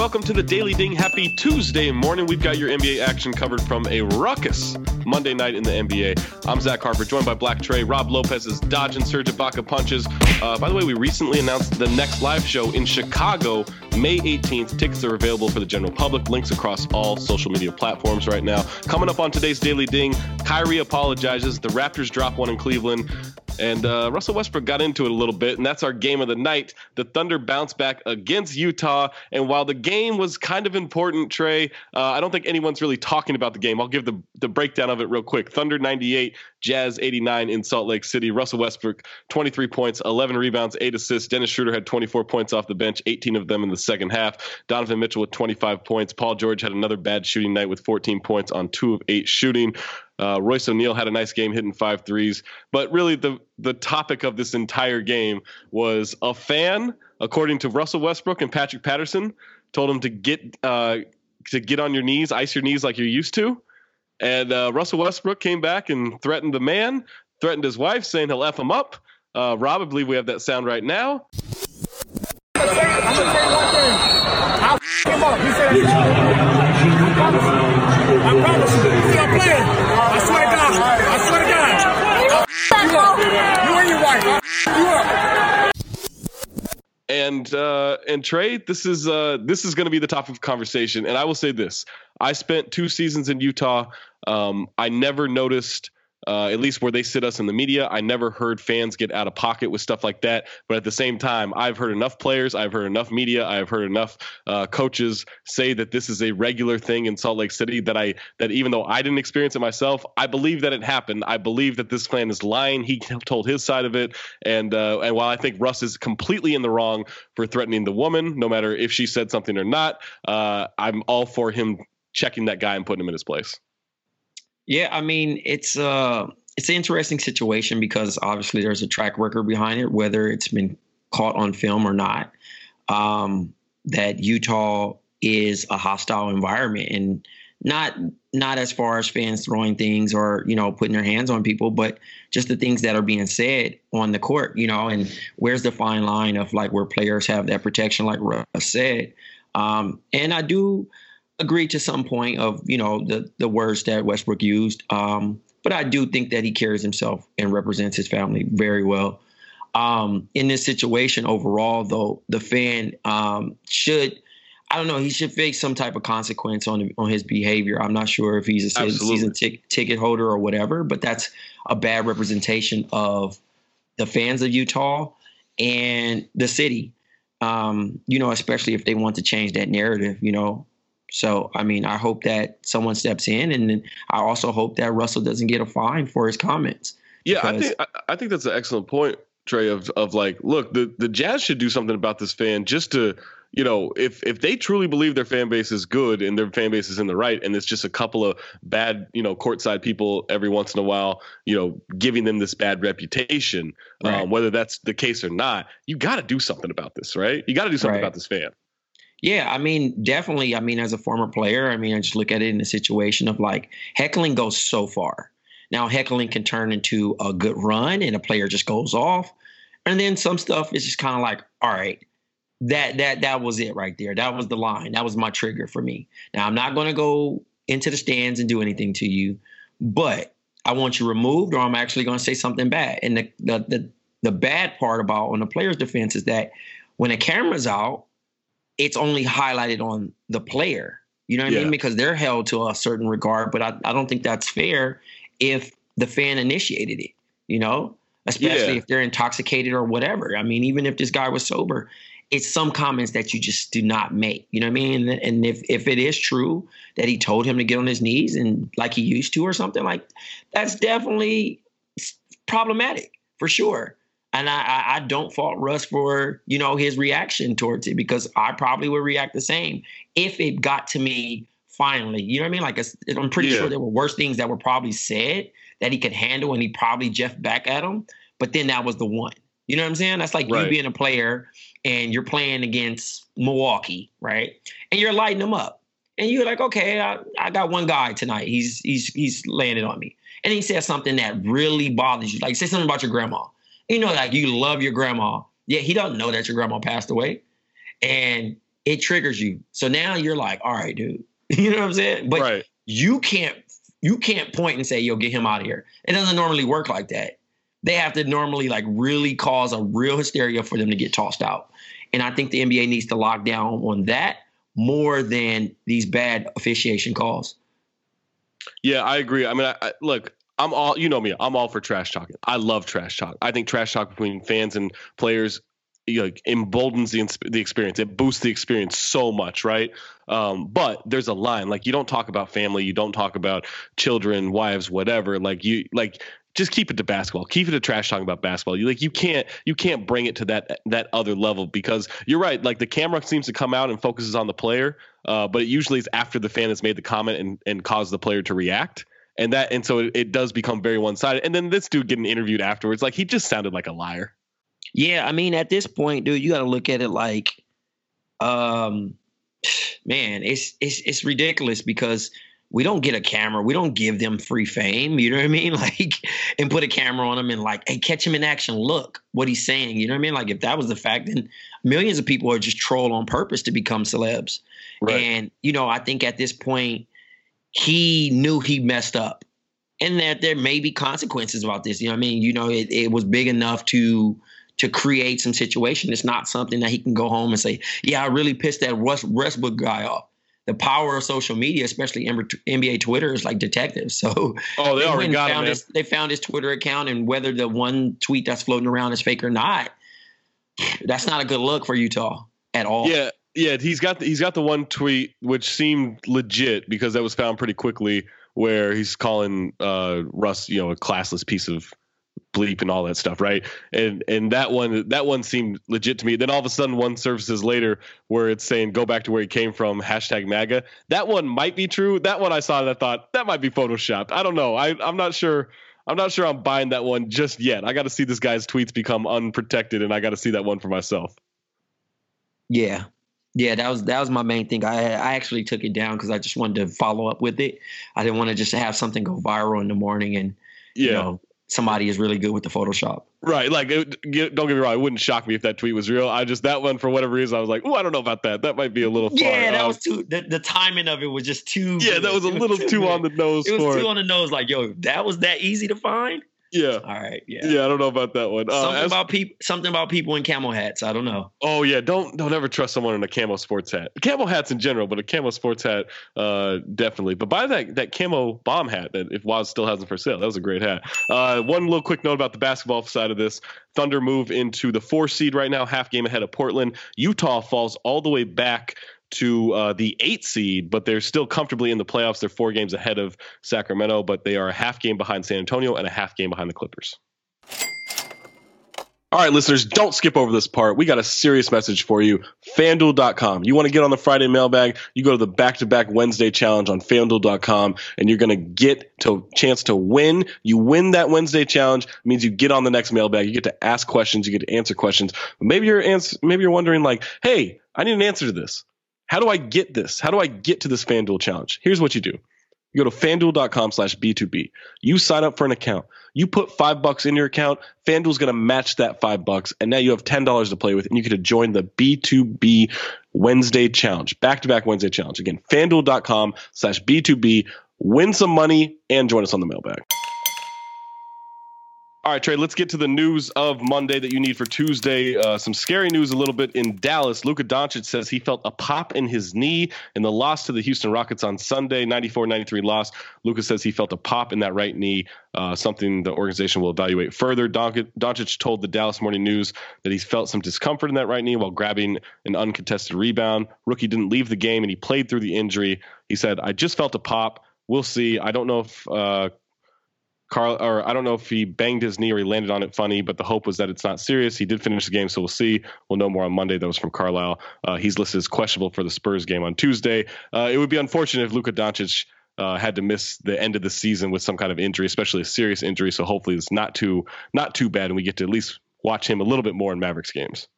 welcome to the Daily Ding. Happy Tuesday morning. We've got your NBA action covered from a ruckus Monday night in the NBA. I'm Zach Harper, joined by Black Tray. Rob Lopez is dodging Serge Ibaka punches. Uh, by the way, we recently announced the next live show in Chicago, May 18th. Tickets are available for the general public. Links across all social media platforms right now. Coming up on today's Daily Ding, Kyrie apologizes. The Raptors drop one in Cleveland. And uh, Russell Westbrook got into it a little bit, and that's our game of the night. The Thunder bounce back against Utah. And while the game was kind of important, Tray, uh, I don't think anyone's really talking about the game. I'll give the, the breakdown of it real quick. Thunder 98, Jazz 89 in Salt Lake City. Russell Westbrook, 23 points, 11 rebounds, 8 assists. Dennis Schroeder had 24 points off the bench, 18 of them in the second half. Donovan Mitchell with 25 points. Paul George had another bad shooting night with 14 points on 2 of 8 shooting. Uh, Royce O'Neale had a nice game hitting five threes. But really, the, the topic of this entire game was a fan, according to Russell Westbrook and Patrick Patterson, told him to get uh, to get on your knees, ice your knees like you're used to. And uh, Russell Westbrook came back and threatened the man, threatened his wife, saying he'll F him up. Uh, Rob, I believe we have that sound right now. I promise you. I promise you. You see, I'm playing. I swear to God. I swear to God. I'll f- you up. You and your wife. I'll f- you up. And uh, and Tray, this is uh, this is going to be the topic of conversation. And I will say this: I spent two seasons in Utah. Um, I never noticed, uh, at least where they sit us in the media, I never heard fans get out of pocket with stuff like that. But at the same time, I've heard enough players, I've heard enough media, I've heard enough uh, coaches say that this is a regular thing in Salt Lake City. That I that even though I didn't experience it myself, I believe that it happened. I believe that this fan is lying. He told his side of it, and uh, and while I think Russ is completely in the wrong for threatening the woman, no matter if she said something or not, uh, I'm all for him checking that guy and putting him in his place. Yeah, I mean it's uh it's an interesting situation because obviously there's a track record behind it, whether it's been caught on film or not. Um, that Utah is a hostile environment, and not not as far as fans throwing things or you know putting their hands on people, but just the things that are being said on the court, you know, and where's the fine line of like where players have that protection, like Russ said. Um, and I do agree to some point of you know the the words that Westbrook used. Um, but I do think that he carries himself and represents his family very well. Um, in this situation overall, though, the fan um, should. I don't know. He should face some type of consequence on on his behavior. I'm not sure if he's a Absolutely. season tic- ticket holder or whatever, but that's a bad representation of the fans of Utah and the city. Um, you know, especially if they want to change that narrative. You know, so, I mean, I hope that someone steps in, and then I also hope that Russell doesn't get a fine for his comments. Yeah, I think I, I think that's an excellent point, Tray. Of of like, look, the the Jazz should do something about this fan just to. You know, if if they truly believe their fan base is good and their fan base is in the right, and it's just a couple of bad, you know, courtside people every once in a while, you know, giving them this bad reputation, Right. um, whether that's the case or not, you got to do something about this, right? You got to do something Right. about this fan. Yeah, I mean, definitely. I mean, as a former player, I mean, I just look at it in a situation of like heckling goes so far. Now, heckling can turn into a good run and a player just goes off. And then some stuff is just kind of like, all right, that that that was it right there. That was the line. That was my trigger for me. Now, I'm not going to go into the stands and do anything to you, but I want you removed, or I'm actually going to say something bad. And the the the, the bad part about on the player's defense is that when the camera's out, it's only highlighted on the player. You know what I mean? Because they're held to a certain regard, but I, I don't think that's fair if the fan initiated it, you know? Especially Yeah. if they're intoxicated or whatever. I mean, even if this guy was sober, it's some comments that you just do not make. You know what I mean? And, and if if it is true that he told him to get on his knees and like he used to or something like that's definitely problematic for sure. And I, I, I don't fault Russ for you know his reaction towards it because I probably would react the same if it got to me finally. You know what I mean? Like I'm pretty Yeah. sure there were worse things that were probably said that he could handle, and he probably Jeff back at him. But then that was the one. You know what I'm saying? That's like Right. you being a player and you're playing against Milwaukee, right? And you're lighting them up, and you're like, okay, I, I got one guy tonight. He's he's he's landed on me, and he says something that really bothers you. Like say something about your grandma. You know, like you love your grandma. Yeah, he doesn't know that your grandma passed away. And it triggers you. So now you're like, all right, dude. You know what I'm saying? But right. you can't you can't point and say, yo, get him out of here. It doesn't normally work like that. They have to normally like really cause a real hysteria for them to get tossed out. And I think the NBA needs to lock down on that more than these bad officiation calls. Yeah, I agree. I mean, I, I, look, I'm all you know me. I'm all for trash talking. I love trash talk. I think trash talk between fans and players know, emboldens the the experience. It boosts the experience so much, right? Um, but there's a line. Like you don't talk about family, you don't talk about children, wives, whatever. Like you like just keep it to basketball. Keep it to trash talking about basketball. You like you can't you can't bring it to that that other level because you're right. Like the camera seems to come out and focuses on the player, uh, but it usually is after the fan has made the comment and and caused the player to react. And that and so it, it does become very one sided. And then this dude getting interviewed afterwards, like he just sounded like a liar. Yeah, I mean, at this point, dude, you got to look at it like, um, man, it's it's it's ridiculous because we don't get a camera, we don't give them free fame. You know what I mean? Like, and put a camera on them and like, hey, catch him in action. Look what he's saying. You know what I mean? Like, if that was the fact, then millions of people are just troll on purpose to become celebs. Right. And you know, I think at this point, he knew he messed up and that there may be consequences about this. You know what I mean? You know, it, it was big enough to to create some situation. It's not something that he can go home and say, "Yeah, I really pissed that Russ Westbrook guy off." The power of social media, especially NBA Twitter, is like detectives. So, oh, they, they already got found him. His, they found his Twitter account, and whether the one tweet that's floating around is fake or not, that's not a good look for Utah at all. Yeah, yeah, he's got the, he's got the one tweet which seemed legit because that was found pretty quickly, where he's calling uh, Russ, you know, a classless piece of bleep and all that stuff, right? And and that one that one seemed legit to me. Then all of a sudden, one surfaces later where it's saying "Go back to where he came from." Hashtag MAGA. That one might be true. That one I saw and I thought that might be photoshopped. I don't know. I I'm not sure. I'm not sure I'm buying that one just yet. I got to see this guy's tweets become unprotected, and I got to see that one for myself. Yeah, yeah, that was that was my main thing. I I actually took it down because I just wanted to follow up with it. I didn't want to just have something go viral in the morning and yeah. you know somebody is really good with the Photoshop. Right. Like, it, don't get me wrong. It wouldn't shock me if that tweet was real. I just, that one, for whatever reason, I was like, oh, I don't know about that. That might be a little far. Yeah, that um, was too, the, the, timing of it was just too. Yeah, that was a little too, too on the nose. It was too on the nose. Like, yo, that was that easy to find. Yeah. All right. Yeah. Yeah, I don't know about that one. Uh, something as, about people. Something about people in camel hats. I don't know. Oh yeah, don't don't ever trust someone in a camo sports hat. Camel hats in general, but a camo sports hat, uh, definitely. But buy that that camo bomb hat that if Waz still has them for sale. That was a great hat. Uh, one little quick note about the basketball side of this: Thunder move into the four seed right now, half game ahead of Portland. Utah falls all the way back to uh, the eight seed, but they're still comfortably in the playoffs. They're four games ahead of Sacramento, but they are a half game behind San Antonio and a half game behind the Clippers. All right, listeners, don't skip over this part. We got a serious message for you. FanDuel.com. You want to get on the Friday mailbag? You go to the back to back Wednesday challenge on FanDuel.com and you're going to get to chance to win. You win that Wednesday challenge means you get on the next mailbag. You get to ask questions. You get to answer questions. Maybe you're, ans- maybe you're wondering like, Hey, I need an answer to this. How do I get this? How do I get to this FanDuel challenge? Here's what you do. You go to fanduel.com slash B2B. You sign up for an account. You put five bucks in your account. FanDuel's going to match that five bucks. And now you have $10 to play with and you get to join the B2B Wednesday challenge, back to back Wednesday challenge. Again, fanduel.com slash B2B. Win some money and join us on the mailbag. All right, Tray, let's get to the news of Monday that you need for Tuesday. Uh, some scary news a little bit in Dallas. Luka Doncic says he felt a pop in his knee in the loss to the Houston Rockets on Sunday, 94 93 loss. Luka says he felt a pop in that right knee, uh, something the organization will evaluate further. Doncic told the Dallas Morning News that he felt some discomfort in that right knee while grabbing an uncontested rebound. Rookie didn't leave the game and he played through the injury. He said, I just felt a pop. We'll see. I don't know if uh, Carl, or I don't know if he banged his knee or he landed on it funny, but the hope was that it's not serious. He did finish the game, so we'll see. We'll know more on Monday. That was from Carlisle. Uh, he's listed as questionable for the Spurs game on Tuesday. Uh, it would be unfortunate if Luka Doncic uh, had to miss the end of the season with some kind of injury, especially a serious injury. So hopefully it's not too not too bad, and we get to at least watch him a little bit more in Mavericks games.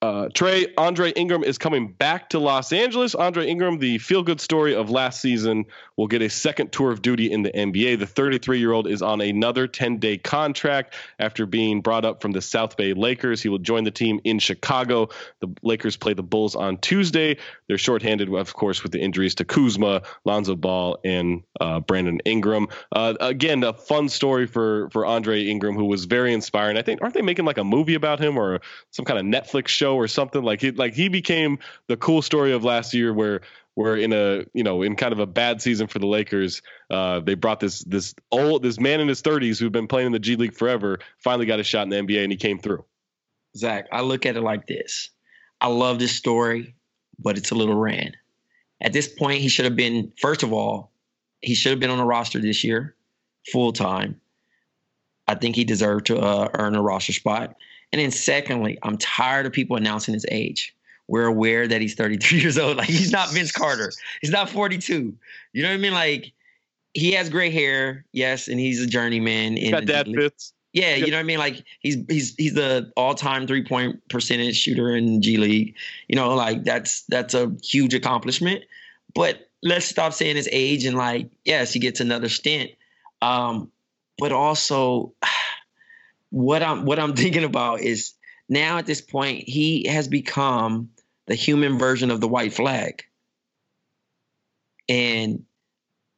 Uh, Tray, Andre Ingram is coming back to Los Angeles. Andre Ingram, the feel good story of last season, will get a second tour of duty in the NBA. The 33 year old is on another 10 day contract after being brought up from the South Bay Lakers. He will join the team in Chicago. The Lakers play the Bulls on Tuesday. They're shorthanded, of course, with the injuries to Kuzma, Lonzo Ball, and uh, Brandon Ingram. Uh, again, a fun story for, for Andre Ingram, who was very inspiring. I think, aren't they making like a movie about him or some kind of Netflix show? Show or something. Like he like he became the cool story of last year where where in a you know in kind of a bad season for the Lakers, uh, they brought this this old this man in his 30s who'd been playing in the G League forever finally got a shot in the NBA and he came through. Zach, I look at it like this. I love this story, but it's a little ran. At this point, he should have been first of all, he should have been on the roster this year, full time. I think he deserved to uh, earn a roster spot. And then secondly, I'm tired of people announcing his age. We're aware that he's 33 years old. Like he's not Vince Carter. He's not 42. You know what I mean? Like he has gray hair, yes, and he's a journeyman. He's got dad fits. Yeah, you know what I mean. Like he's he's he's the all-time three-point percentage shooter in G League. You know, like that's that's a huge accomplishment. But let's stop saying his age and like, yes, he gets another stint. Um, but also what I'm what I'm thinking about is now at this point he has become the human version of the white flag. And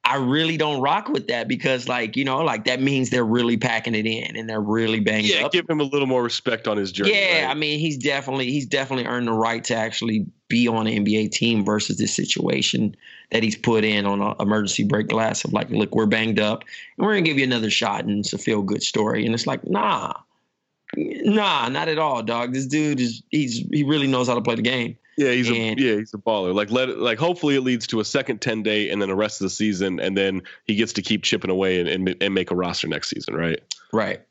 I really don't rock with that because, like, you know, like that means they're really packing it in and they're really banged yeah, up. give him a little more respect on his journey. Yeah, right? I mean, he's definitely he's definitely earned the right to actually be on an NBA team versus this situation that he's put in on an emergency break glass of like, look, we're banged up and we're gonna give you another shot and it's a feel good story. And it's like, nah, nah, not at all, dog. This dude is he's he really knows how to play the game. Yeah, he's and, a yeah, he's a baller. Like let like hopefully it leads to a second ten day and then the rest of the season, and then he gets to keep chipping away and and, and make a roster next season, right? Right.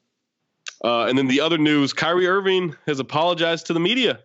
Uh, and then the other news: Kyrie Irving has apologized to the media.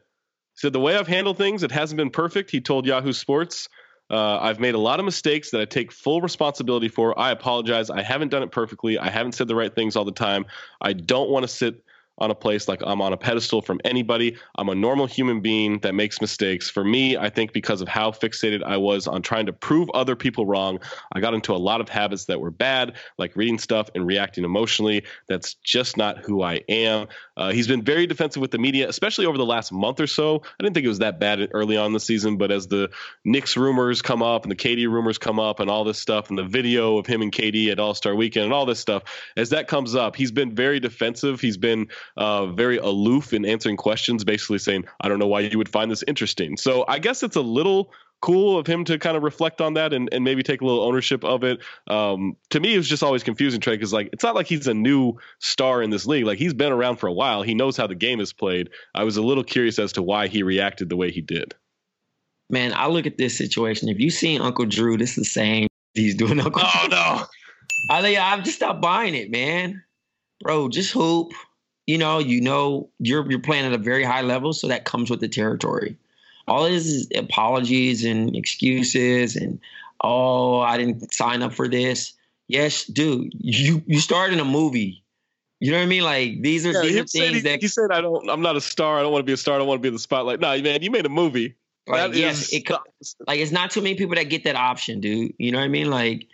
He said the way I've handled things, it hasn't been perfect. He told Yahoo Sports. Uh, I've made a lot of mistakes that I take full responsibility for. I apologize. I haven't done it perfectly. I haven't said the right things all the time. I don't want to sit on a place like I'm on a pedestal from anybody. I'm a normal human being that makes mistakes. For me, I think because of how fixated I was on trying to prove other people wrong, I got into a lot of habits that were bad, like reading stuff and reacting emotionally. That's just not who I am. Uh, he's been very defensive with the media, especially over the last month or so. I didn't think it was that bad early on the season, but as the Knicks rumors come up and the KD rumors come up and all this stuff and the video of him and KD at All Star Weekend and all this stuff, as that comes up, he's been very defensive. He's been uh, very aloof in answering questions, basically saying, I don't know why you would find this interesting. So I guess it's a little cool of him to kind of reflect on that and, and maybe take a little ownership of it. Um, to me, it was just always confusing, Tray, because like it's not like he's a new star in this league. Like he's been around for a while. He knows how the game is played. I was a little curious as to why he reacted the way he did. Man, I look at this situation. If you seen Uncle Drew, this is the same he's doing Uncle. Oh Drew. no. I I've just stopped buying it, man. Bro, just hoop you know, you know you're you're playing at a very high level, so that comes with the territory. All this is apologies and excuses and oh, I didn't sign up for this. Yes, dude, you you starred in a movie. You know what I mean? Like these are yeah, these are things he, that you said I don't I'm not a star. I don't want to be a star. I don't want to be in the spotlight. No, man, you made a movie. Like, yes, it, like it's not too many people that get that option, dude. You know what I mean? Like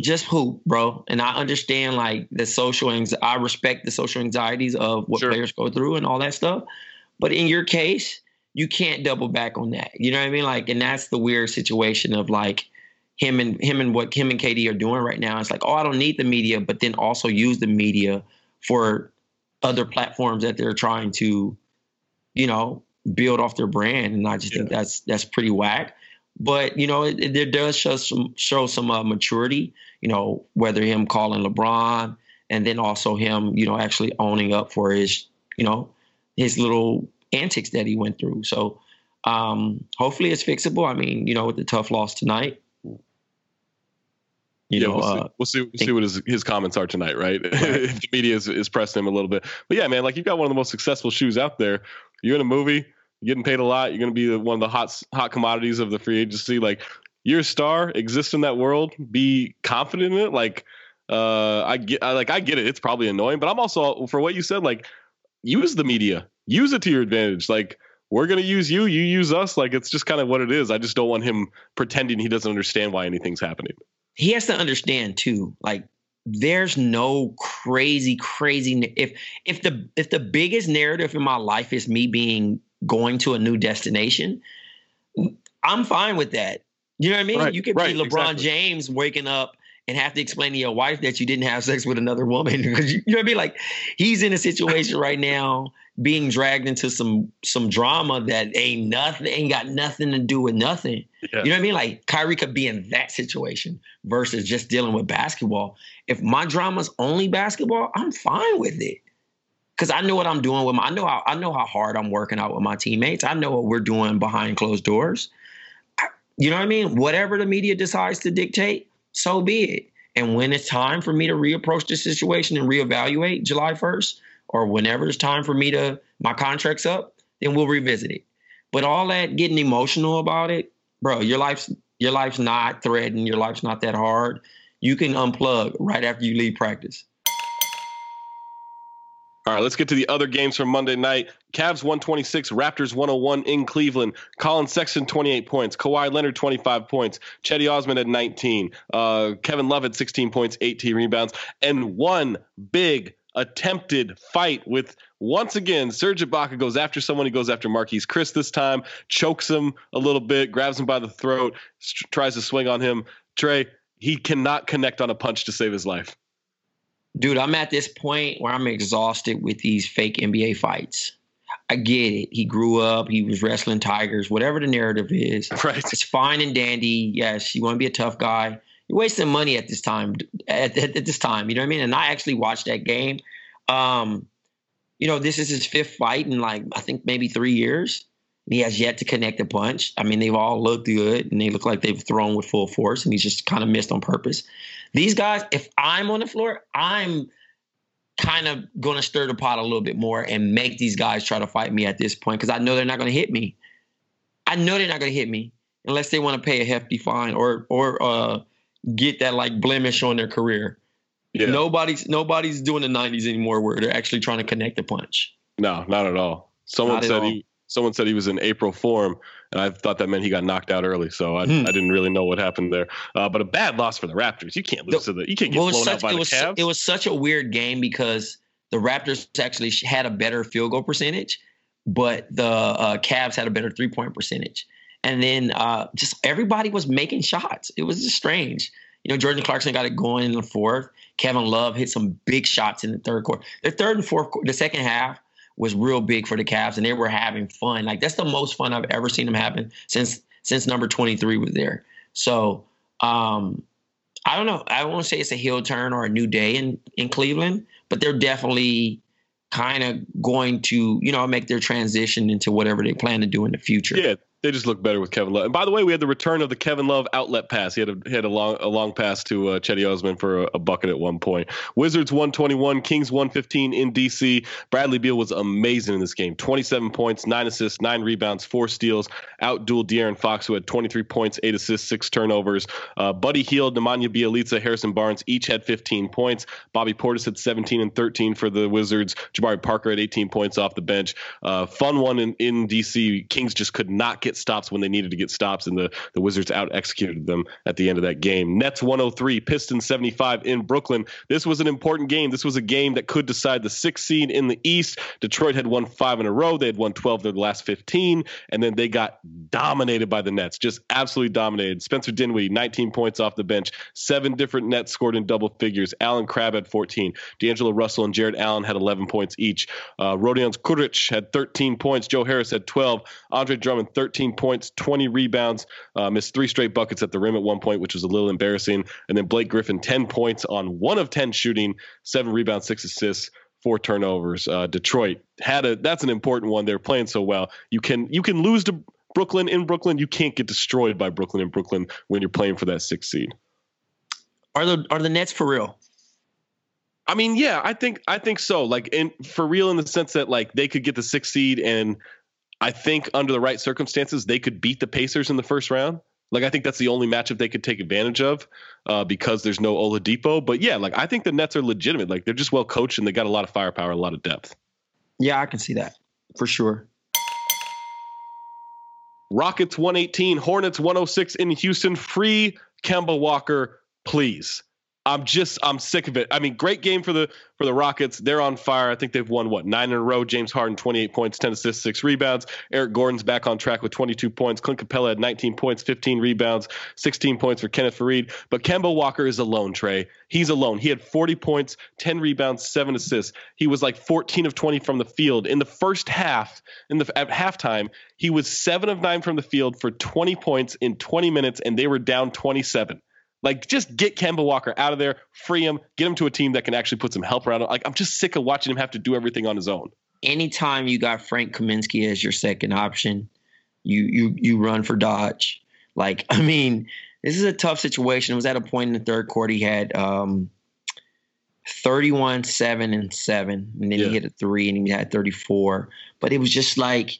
just hoop, bro. And I understand like the social anxiety. I respect the social anxieties of what sure. players go through and all that stuff. But in your case, you can't double back on that. You know what I mean? Like, and that's the weird situation of like him and him and what him and KD are doing right now. It's like, oh, I don't need the media, but then also use the media for other platforms that they're trying to, you know, build off their brand. And I just yeah. think that's that's pretty whack. But you know, it, it, does show some show some uh, maturity. You know, whether him calling LeBron and then also him, you know, actually owning up for his, you know, his little antics that he went through. So um, hopefully it's fixable. I mean, you know, with the tough loss tonight, you yeah, know, we'll see. Uh, we'll see. We'll see what his, his comments are tonight, right? right. if the media is, is pressing him a little bit, but yeah, man, like you've got one of the most successful shoes out there. You're in a movie. You're getting paid a lot. You're going to be one of the hot hot commodities of the free agency. Like you're a star, exist in that world, be confident in it. Like uh, I get, I, like I get it. It's probably annoying, but I'm also for what you said. Like use the media, use it to your advantage. Like we're gonna use you, you use us. Like it's just kind of what it is. I just don't want him pretending he doesn't understand why anything's happening. He has to understand too. Like there's no crazy, crazy. If if the if the biggest narrative in my life is me being going to a new destination, I'm fine with that. You know what I mean? Right, you could right, be LeBron exactly. James waking up and have to explain to your wife that you didn't have sex with another woman. Because you, you know what I mean? Like he's in a situation right now being dragged into some some drama that ain't nothing, ain't got nothing to do with nothing. Yeah. You know what I mean? Like Kyrie could be in that situation versus just dealing with basketball. If my drama's only basketball, I'm fine with it. Cause I know what I'm doing with my I know how I know how hard I'm working out with my teammates. I know what we're doing behind closed doors. You know what I mean? Whatever the media decides to dictate, so be it. And when it's time for me to reapproach the situation and reevaluate July 1st, or whenever it's time for me to my contract's up, then we'll revisit it. But all that getting emotional about it, bro, your life's your life's not threatened, your life's not that hard. You can unplug right after you leave practice. All right, let's get to the other games from Monday night. Cavs 126, Raptors 101 in Cleveland. Collin Sexton 28 points, Kawhi Leonard 25 points, Cedi Osman at 19, uh, Kevin Love at 16 points, 18 rebounds, and one big attempted fight with once again Serge Ibaka goes after someone. He goes after Marquese Chriss this time, chokes him a little bit, grabs him by the throat, tries to swing on him. Tray, he cannot connect on a punch to save his life. Dude, I'm at this point where I'm exhausted with these fake NBA fights. I get it. He grew up, he was wrestling tigers, whatever the narrative is. Right. It's fine and dandy. Yes, you want to be a tough guy. You're wasting money at this time. At, at, at this time, you know what I mean. And I actually watched that game. Um, you know, this is his fifth fight in like I think maybe three years. He has yet to connect a punch. I mean, they've all looked good and they look like they've thrown with full force, and he's just kind of missed on purpose. These guys, if I'm on the floor, I'm kind of going to stir the pot a little bit more and make these guys try to fight me at this point because I know they're not going to hit me. I know they're not going to hit me unless they want to pay a hefty fine or or uh, get that like blemish on their career. Yeah. Nobody's nobody's doing the '90s anymore where they're actually trying to connect the punch. No, not at all. Someone Not said all. he someone said he was in April form, and I thought that meant he got knocked out early. So I, Hmm. I didn't really know what happened there. Uh, but a bad loss for the Raptors. You can't lose to the. You can't get Well, it was blown out such by it the was Cavs. it was such a weird game because the Raptors actually had a better field goal percentage, but the uh, Cavs had a better three point percentage. And then uh, just everybody was making shots. It was just strange. You know, Jordan Clarkson got it going in the fourth. Kevin Love hit some big shots in the third quarter. The third and fourth, the second half was real big for the Cavs, and they were having fun. Like that's the most fun I've ever seen them having since since number twenty three was there. So um, I don't know. I won't say it's a heel turn or a new day in in Cleveland, but they're definitely kind of going to you know make their transition into whatever they plan to do in the future. yeah, they just look better with Kevin Love. And by the way, we had the return of the Kevin Love outlet pass. He had a he had a long a long pass to uh, Cedi Osman for a, a bucket at one point. Wizards 121, Kings 115 in DC. Bradley Beal was amazing in this game. 27 points, nine assists, nine rebounds, four steals. Out Outdueled De'Aaron Fox, who had 23 points, eight assists, six turnovers. Uh, Buddy Hield, Nemanja Bjelica, Harrison Barnes each had 15 points. Bobby Portis had 17 and 13 for the Wizards. Jabari Parker had 18 points off the bench. Uh, fun one in, in DC. Kings just could not get stops when they needed to get stops, and the, the Wizards out executed them at the end of that game. Nets 103, Pistons 75 in Brooklyn. This was an important game. This was a game that could decide the sixth seed in the East. Detroit had won five in a row. They had won 12 of their last 15, and then they got dominated by the Nets, just absolutely dominated. Spencer Dinwiddie, 19 points off the bench. Seven different Nets scored in double figures. Allen Crabbe had 14. D'Angelo Russell and Jarrett Allen had 11 points each. Uh, Rodions Kurucs had 13 points. Joe Harris had 12. Andre Drummond, 13 points, 20 rebounds. Uh, missed three straight buckets at the rim at one point, which was a little embarrassing. And then Blake Griffin, 10 points on one of 10 shooting, seven rebounds, six assists. Four turnovers. Uh, Detroit had a. That's an important one. They're playing so well. You can you can lose to Brooklyn in Brooklyn. You can't get destroyed by Brooklyn in Brooklyn when you're playing for that sixth seed. Are the are the Nets for real? I mean, yeah, I think I think so. Like, in for real, in the sense that like they could get the sixth seed, and I think under the right circumstances, they could beat the Pacers in the first round. Like, I think that's the only matchup they could take advantage of uh, because there's no Oladipo. But yeah, like I think the Nets are legitimate. Like, they're just well coached and they got a lot of firepower, a lot of depth. Yeah, I can see that for sure. Rockets 118, Hornets 106 in Houston. Free Kemba Walker, please. I'm just I'm sick of it. I mean, great game for the for the Rockets. They're on fire. I think they've won what nine in a row. James Harden 28 points, 10 assists, six rebounds. Eric Gordon's back on track with 22 points. Clint Capela had 19 points, 15 rebounds, 16 points for Kenneth Faried. But Kemba Walker is alone. Tray, he's alone. He had 40 points, 10 rebounds, seven assists. He was like 14 of 20 from the field in the first half. In the at halftime, he was seven of nine from the field for 20 points in 20 minutes, and they were down 27. Like, just get Kemba Walker out of there, free him, get him to a team that can actually put some help around him. Like, I'm just sick of watching him have to do everything on his own. Anytime you got Frank Kaminsky as your second option, you you you run for Dodge. Like, I mean, this is a tough situation. It was at a point in the third quarter he had um, 31, 7, and 7. And then yeah. he hit a three and he had 34. But it was just like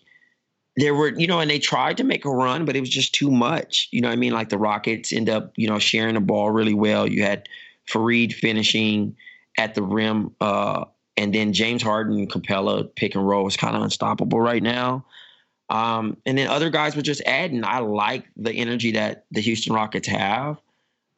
there were, you know, and they tried to make a run, but it was just too much. You know I mean? Like the Rockets end up, you know, sharing the ball really well. You had Faried finishing at the rim, uh, and then James Harden and Capela pick and roll is kind of unstoppable right now. Um, and then other guys were just adding. I like the energy that the Houston Rockets have.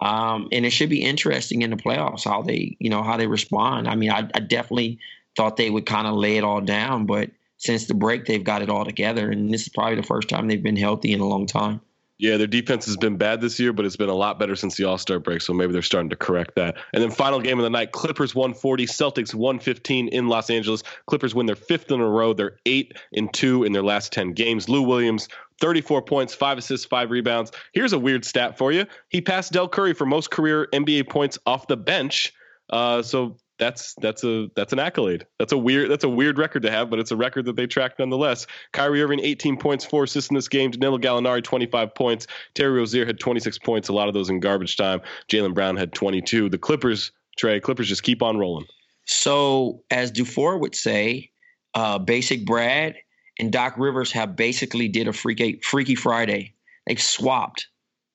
Um, and it should be interesting in the playoffs how they, you know, how they respond. I mean, I, I definitely thought they would kind of lay it all down, but since the break, they've got it all together. And this is probably the first time they've been healthy in a long time. Yeah, their defense has been bad this year, but it's been a lot better since the All Star break. So maybe they're starting to correct that. And then final game of the night: Clippers 140, Celtics 115 in Los Angeles. Clippers win their fifth in a row. They're eight and two in their last ten games. Lou Williams 34 points, five assists, five rebounds. Here's a weird stat for you. He passed Dell Curry for most career NBA points off the bench. Uh, so that's that's a that's an accolade. That's a weird that's a weird record to have, but it's a record that they tracked nonetheless. Kyrie Irving 18 points, four assists in this game. Danilo Gallinari 25 points. Terry Rozier had 26 points, a lot of those in garbage time. Jaylen Brown had 22. The Clippers, Tray, Clippers just keep on rolling. So as Dufour would say, uh, Basic Brad and Doc Rivers have basically did a freaky Freaky Friday. They've swapped.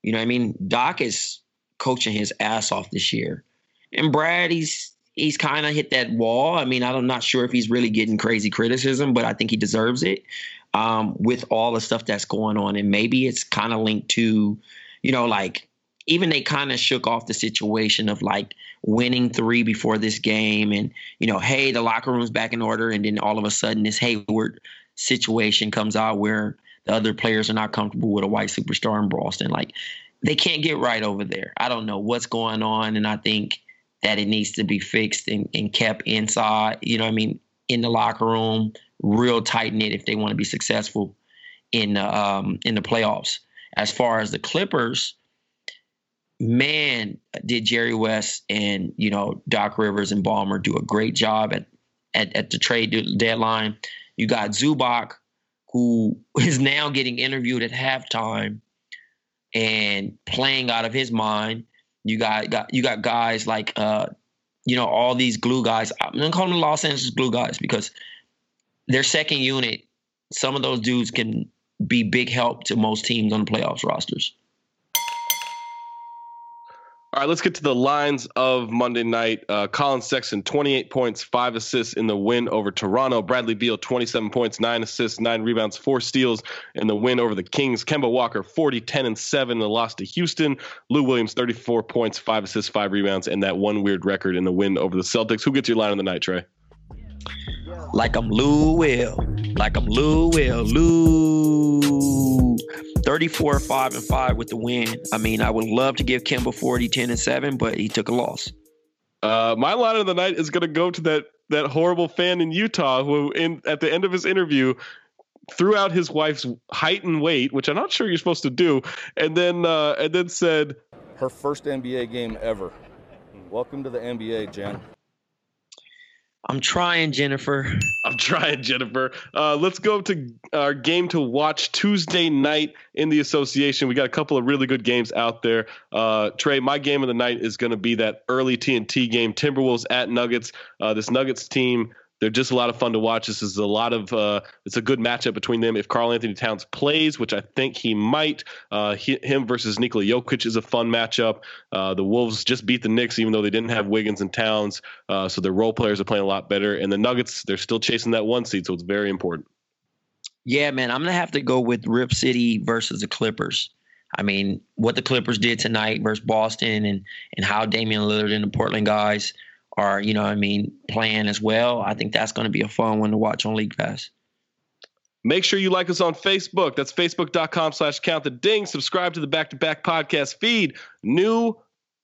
You know what I mean? Doc is coaching his ass off this year. And Brad, he's he's kind of hit that wall. I mean, I'm not sure if he's really getting crazy criticism, but I think he deserves it um, with all the stuff that's going on. And maybe it's kind of linked to, you know, like even they kind of shook off the situation of like winning three before this game and, you know, hey, the locker room's back in order. And then all of a sudden this Hayward situation comes out where the other players are not comfortable with a white superstar in Boston. Like they can't get right over there. I don't know what's going on. And I think – that it needs to be fixed and, and kept inside, you know I mean, in the locker room, real tight knit if they want to be successful in the um, in the playoffs. As far as the Clippers, man, did Jerry West and you know Doc Rivers and Ballmer do a great job at at, at the trade deadline. You got Zubac, who is now getting interviewed at halftime and playing out of his mind. You got, got you got guys like uh, you know all these glue guys. I'm gonna call them the Los Angeles glue guys because their second unit. Some of those dudes can be big help to most teams on the playoffs rosters. All right, let's get to the lines of Monday night. Uh, Collin Sexton, 28 points, five assists in the win over Toronto. Bradley Beal, 27 points, nine assists, nine rebounds, four steals in the win over the Kings. Kemba Walker, 40, 10, and 7 in the loss to Houston. Lou Williams, 34 points, five assists, five rebounds, and that one weird record in the win over the Celtics. Who gets your line of the night, Tray? Like I'm Lou Will. Like I'm Lou Will. Lou. 34, 5, and 5 with the win. I mean, I would love to give Kemba 40, 10, and 7, but he took a loss. Uh, my line of the night is going to go to that that horrible fan in Utah who, in at the end of his interview, threw out his wife's height and weight, which I'm not sure you're supposed to do, and then uh, and then said, "Her first NBA game ever. Welcome to the NBA, Jen." I'm trying, Jennifer. I'm trying, Jennifer. Uh, let's go to our game to watch Tuesday night in the association. We got a couple of really good games out there. Uh, Tray, my game of the night is going to be that early TNT game, Timberwolves at Nuggets. Uh, this Nuggets team they're just a lot of fun to watch. This is a lot of uh, it's a good matchup between them. If Karl-Anthony Towns plays, which I think he might, uh, he, him versus Nikola Jokic is a fun matchup. Uh, the Wolves just beat the Knicks, even though they didn't have Wiggins and Towns, uh, so their role players are playing a lot better. And the Nuggets, they're still chasing that one seed, so it's very important. Yeah, man, I'm gonna have to go with Rip City versus the Clippers. I mean, what the Clippers did tonight versus Boston, and and how Damian Lillard and the Portland guys are, you know, I mean, playing as well. I think that's going to be a fun one to watch on League Pass. Make sure you like us on Facebook. That's facebook.com slash count the ding. Subscribe to the back to back podcast feed. New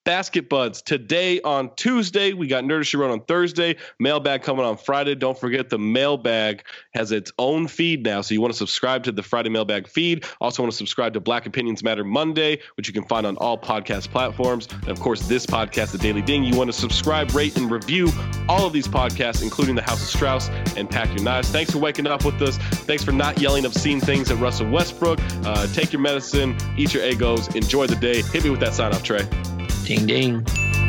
Basket Buds today on Tuesday. We got Nerd She Wrote on Thursday. Mailbag coming on Friday. Don't forget the mailbag has its own feed now. So you want to subscribe to the Friday mailbag feed. Also want to subscribe to Black Opinions Matter Monday, which you can find on all podcast platforms. And of course, this podcast, The Daily Ding. You want to subscribe, rate, and review all of these podcasts, including The House of Strauss and Pack Your Knives. Thanks for waking up with us. Thanks for not yelling obscene things at Russell Westbrook. Uh, take your medicine, eat your Eggos, enjoy the day. Hit me with that sign off, Tray. Ding, ding.